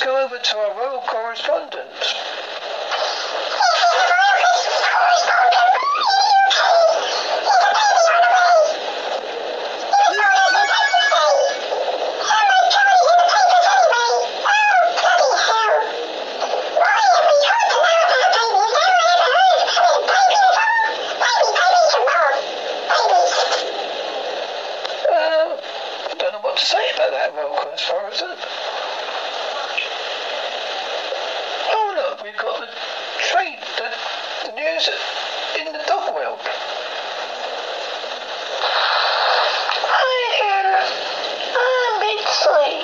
let's go over to our royal correspondent. The news in the dog world. Hi there. I'm Mitzi.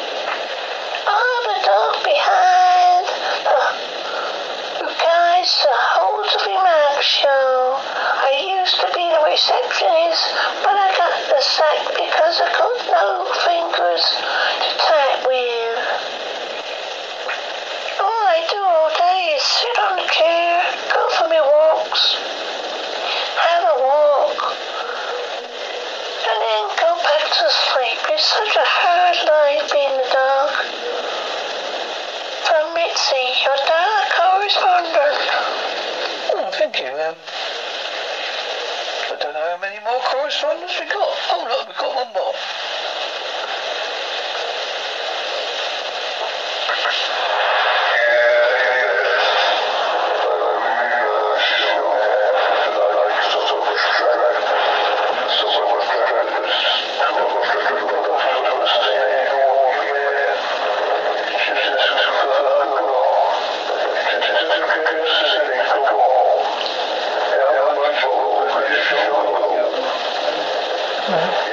Ah, I'm the dog behind the, guys that holds the remark show. I used to be the receptionist, but I got the sack because Um, I don't know how many more correspondents we got. Oh look, we've got one more. Right.